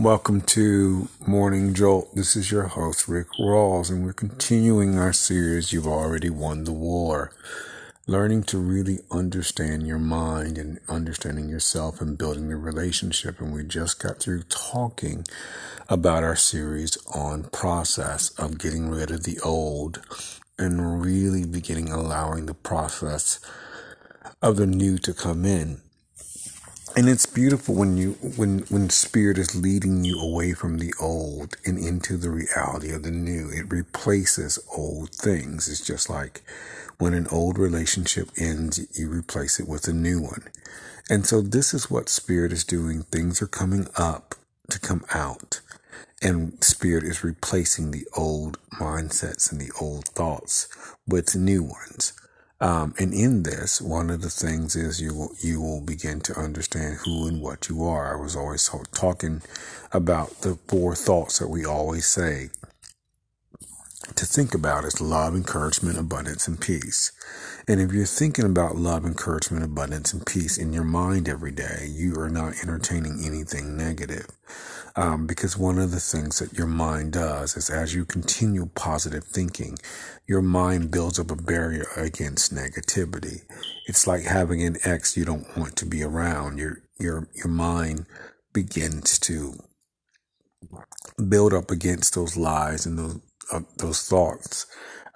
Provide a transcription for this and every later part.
Welcome to Morning Jolt. This is your host, Rick Rawls, and we're continuing our series, You've Already Won the War. Learning to really understand your mind and understanding yourself and building the relationship. And we just got through talking about our series on process of getting rid of the old and really beginning allowing the process of the new to come in and it's beautiful when you when when spirit is leading you away from the old and into the reality of the new. It replaces old things. It's just like when an old relationship ends you replace it with a new one. And so this is what spirit is doing. Things are coming up to come out and spirit is replacing the old mindsets and the old thoughts with new ones um, and in this, one of the things is you will, you will begin to understand who and what you are. I was always talking about the four thoughts that we always say to think about is love, encouragement, abundance, and peace. And if you're thinking about love, encouragement, abundance, and peace in your mind every day, you are not entertaining anything negative. Um, because one of the things that your mind does is as you continue positive thinking, your mind builds up a barrier against negativity. It's like having an ex you don't want to be around. Your, your, your mind begins to build up against those lies and those, uh, those thoughts.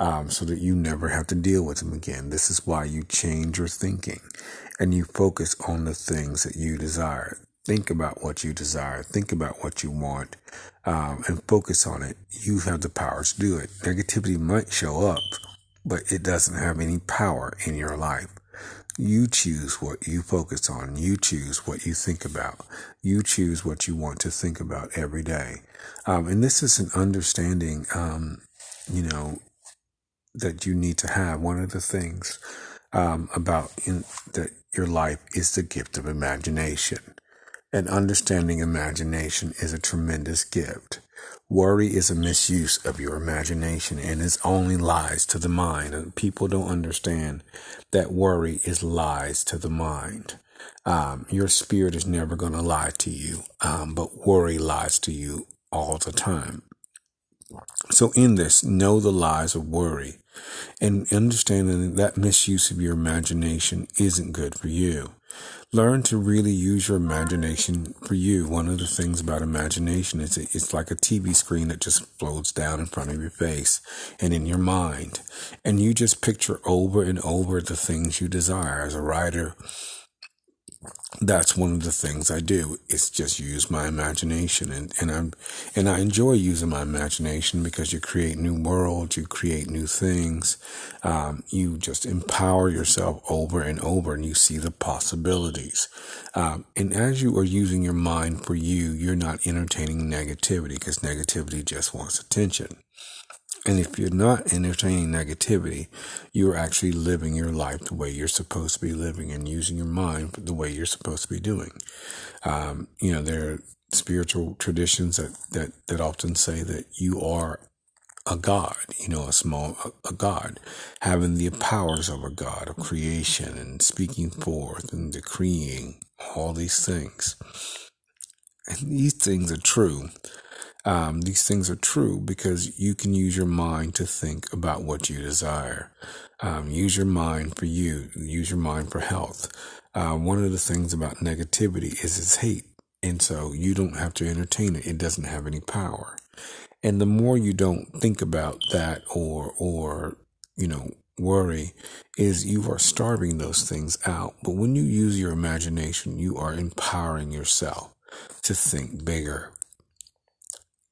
Um, so that you never have to deal with them again. This is why you change your thinking and you focus on the things that you desire. Think about what you desire. Think about what you want um, and focus on it. You have the power to do it. Negativity might show up, but it doesn't have any power in your life. You choose what you focus on. You choose what you think about. You choose what you want to think about every day. Um, and this is an understanding, um, you know, that you need to have. One of the things um, about in, that your life is the gift of imagination. And understanding imagination is a tremendous gift. Worry is a misuse of your imagination and it's only lies to the mind. And people don't understand that worry is lies to the mind. Um, your spirit is never going to lie to you, um, but worry lies to you all the time. So, in this, know the lies of worry and understanding that misuse of your imagination isn't good for you. Learn to really use your imagination for you. One of the things about imagination is it's like a TV screen that just floats down in front of your face and in your mind. And you just picture over and over the things you desire. As a writer, that's one of the things I do. It's just use my imagination and, and I'm, and I enjoy using my imagination because you create new worlds, you create new things. Um, you just empower yourself over and over and you see the possibilities. Um, and as you are using your mind for you, you're not entertaining negativity because negativity just wants attention. And if you're not entertaining negativity, you're actually living your life the way you're supposed to be living and using your mind the way you're supposed to be doing. Um, you know, there are spiritual traditions that, that, that often say that you are a God, you know, a small, a, a, God, having the powers of a God of creation and speaking forth and decreeing all these things. And these things are true. Um, these things are true because you can use your mind to think about what you desire. Um, use your mind for you. Use your mind for health. Uh, one of the things about negativity is its hate. And so you don't have to entertain it. It doesn't have any power. And the more you don't think about that or, or, you know, worry is you are starving those things out. But when you use your imagination, you are empowering yourself to think bigger,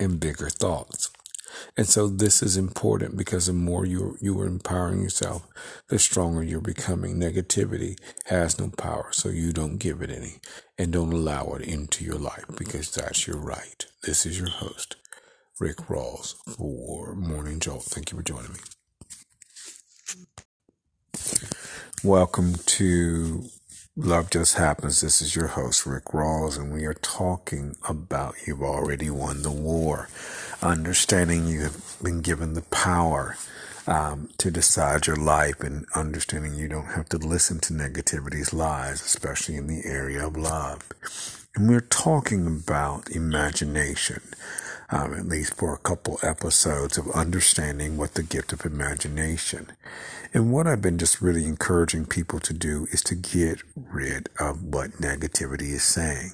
and bigger thoughts. And so this is important because the more you you are empowering yourself, the stronger you're becoming. Negativity has no power, so you don't give it any and don't allow it into your life because that's your right. This is your host, Rick Rawls for Morning Jolt. Thank you for joining me. Welcome to Love Just Happens. This is your host, Rick Rawls, and we are talking about You've Already Won the War. Understanding you have been given the power um, to decide your life and understanding you don't have to listen to negativity's lies, especially in the area of love. And we're talking about imagination, um, at least for a couple episodes of understanding what the gift of imagination. And what I've been just really encouraging people to do is to get rid of what negativity is saying.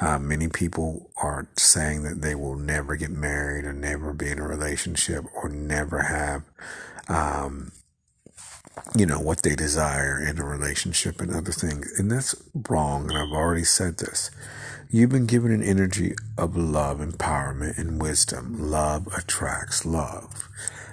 Uh, many people are saying that they will never get married or never be in a relationship or never have um, you know, what they desire in a relationship and other things. And that's wrong. And I've already said this. You've been given an energy of love, empowerment, and wisdom. Love attracts love.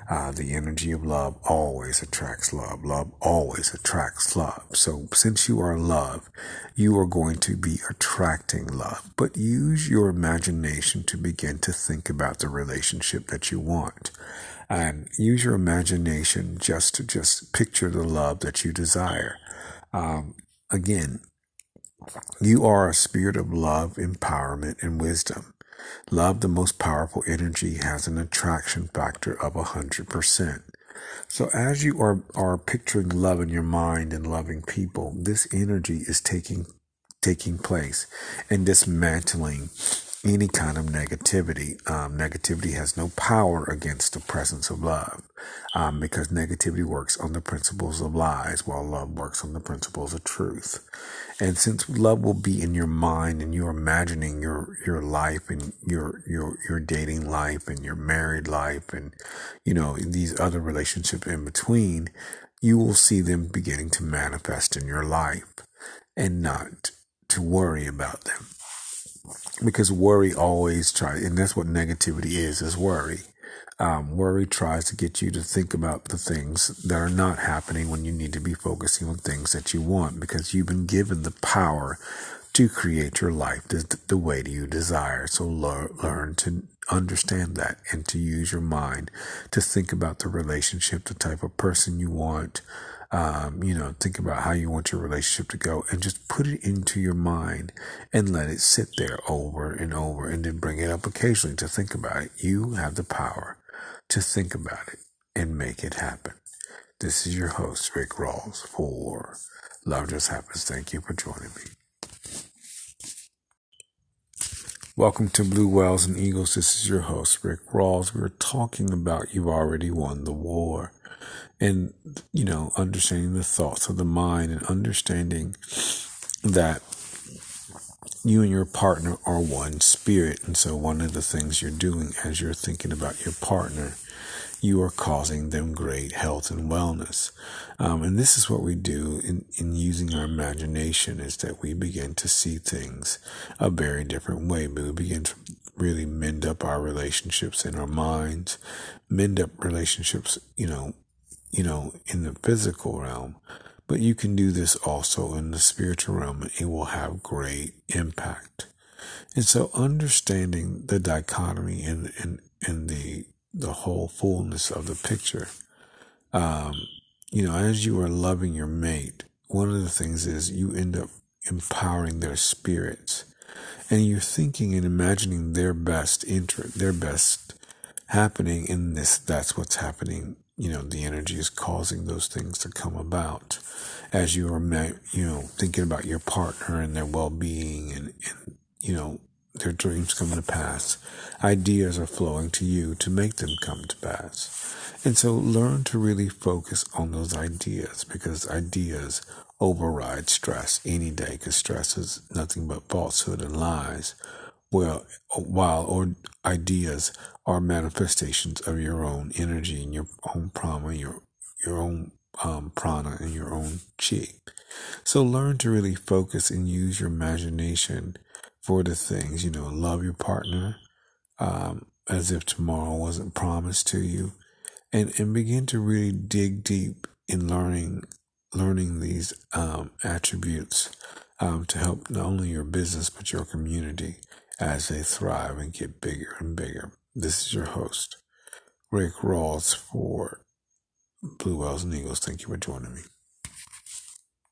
Uh, the energy of love always attracts love. Love always attracts love. So since you are love, you are going to be attracting love. But use your imagination to begin to think about the relationship that you want and use your imagination just to just picture the love that you desire. Um, again, you are a spirit of love, empowerment, and wisdom. Love, the most powerful energy, has an attraction factor of 100%. So as you are, are picturing love in your mind and loving people, this energy is taking taking place and dismantling any kind of negativity. Um, negativity has no power against the presence of love um, because negativity works on the principles of lies while love works on the principles of truth. And since love will be in your mind and you're imagining your, your life and your, your, your dating life and your married life and, you know, these other relationships in between, you will see them beginning to manifest in your life and not to worry about them because worry always tries, and that's what negativity is, is worry. Um, worry tries to get you to think about the things that are not happening when you need to be focusing on things that you want because you've been given the power to create your life the, the way that you desire. So learn to understand that and to use your mind to think about the relationship, the type of person you want, um, you know, think about how you want your relationship to go and just put it into your mind and let it sit there over and over and then bring it up occasionally to think about it. You have the power to think about it and make it happen. This is your host, Rick Rawls, for Love Just Happens. Thank you for joining me. Welcome to Blue Whales and Eagles. This is your host, Rick Rawls. We're talking about You've Already Won the War and you know understanding the thoughts of the mind and understanding that you and your partner are one spirit and so one of the things you're doing as you're thinking about your partner you are causing them great health and wellness. Um, and this is what we do in, in using our imagination is that we begin to see things a very different way. We begin to really mend up our relationships in our minds mend up relationships you know you know, in the physical realm, but you can do this also in the spiritual realm. And it will have great impact. And so understanding the dichotomy and, and, and the, the whole fullness of the picture, um, you know, as you are loving your mate, one of the things is you end up empowering their spirits. And you're thinking and imagining their best interest, their best happening in this. That's what's happening. You know the energy is causing those things to come about. As you are you know thinking about your partner and their well-being and, and you know their dreams come to pass. Ideas are flowing to you to make them come to pass. And so learn to really focus on those ideas because ideas override stress. Any day because stress is nothing but falsehood and lies. Well, while or ideas are manifestations of your own energy and your own prana, your your own um, prana and your own chi. So learn to really focus and use your imagination for the things. You know, love your partner um, as if tomorrow wasn't promised to you, and and begin to really dig deep in learning learning these um, attributes um, to help not only your business but your community as they thrive and get bigger and bigger. This is your host, Rick Rawls for Blue Whales and Eagles. Thank you for joining me.